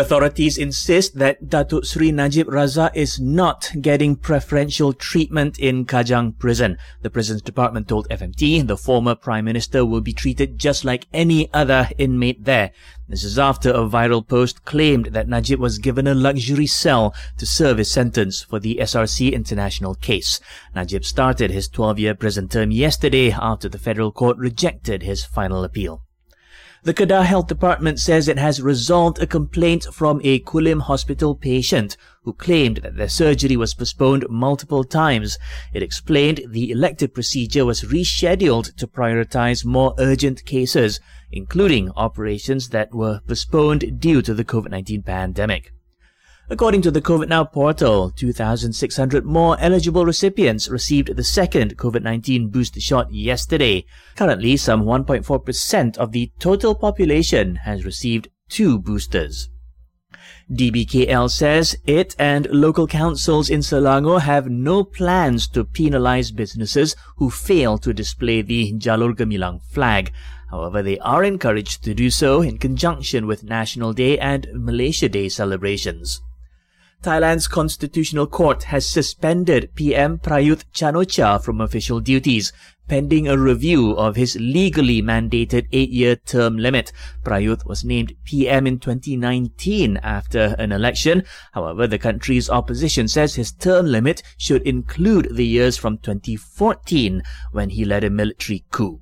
Authorities insist that Datuk Sri Najib Razak is not getting preferential treatment in Kajang prison. The Prisons Department told FMT the former Prime Minister will be treated just like any other inmate there. This is after a viral post claimed that Najib was given a luxury cell to serve his sentence for the SRC international case. Najib started his 12-year prison term yesterday after the federal court rejected his final appeal. The Kedah Health Department says it has resolved a complaint from a Kulim hospital patient who claimed that their surgery was postponed multiple times. It explained the elective procedure was rescheduled to prioritize more urgent cases, including operations that were postponed due to the COVID-19 pandemic. According to the COVID Now portal, 2,600 more eligible recipients received the second COVID-19 booster shot yesterday. Currently, some 1.4% of the total population has received two boosters. DBKL says it and local councils in Selangor have no plans to penalize businesses who fail to display the Jalur Gemilang flag. However, they are encouraged to do so in conjunction with National Day and Malaysia Day celebrations. Thailand's constitutional court has suspended PM Prayut Chan-o-cha from official duties, pending a review of his legally mandated eight-year term limit. Prayut was named PM in 2019 after an election. However, the country's opposition says his term limit should include the years from 2014 when he led a military coup.